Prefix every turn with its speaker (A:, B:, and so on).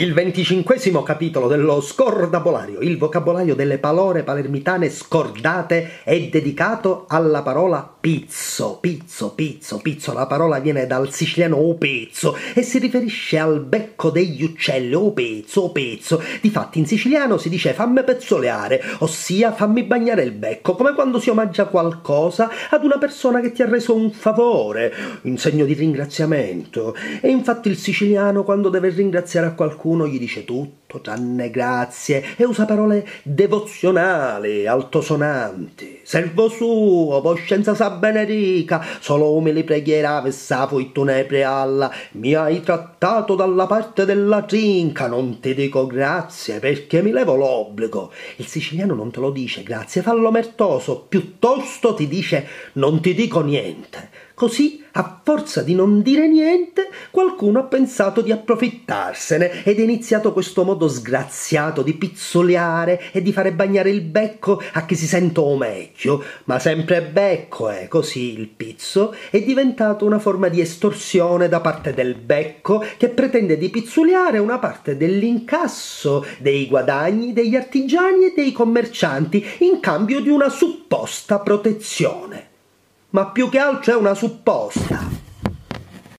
A: Il venticinquesimo capitolo dello scordabolario, il vocabolario delle parole palermitane scordate, è dedicato alla parola pizzo, pizzo, pizzo, pizzo. La parola viene dal siciliano o pezzo e si riferisce al becco degli uccelli, o pezzo, o pezzo. Difatti in siciliano si dice fammi pezzoleare, ossia fammi bagnare il becco, come quando si omaggia qualcosa ad una persona che ti ha reso un favore, in segno di ringraziamento. E infatti il siciliano quando deve ringraziare a qualcuno qualcuno gli dice tutto tranne grazie e usa parole devozionali, altosonanti. Servo suo, voscenza sa benedica, solo umili preghiera vessa tu ne prealla, mi hai trattato dalla parte della trinca, non ti dico grazie perché mi levo l'obbligo. Il siciliano non te lo dice grazie, fallo mertoso, piuttosto ti dice non ti dico niente. Così, a forza di non dire niente, qualcuno ha pensato di approfittarsene ed è iniziato questo modo sgraziato di pizzoleare e di fare bagnare il becco a chi si sente o meglio. Ma sempre becco, è eh, così il pizzo è diventato una forma di estorsione da parte del becco che pretende di pizzuliare una parte dell'incasso, dei guadagni degli artigiani e dei commercianti in cambio di una supposta protezione ma più che altro è una supposta.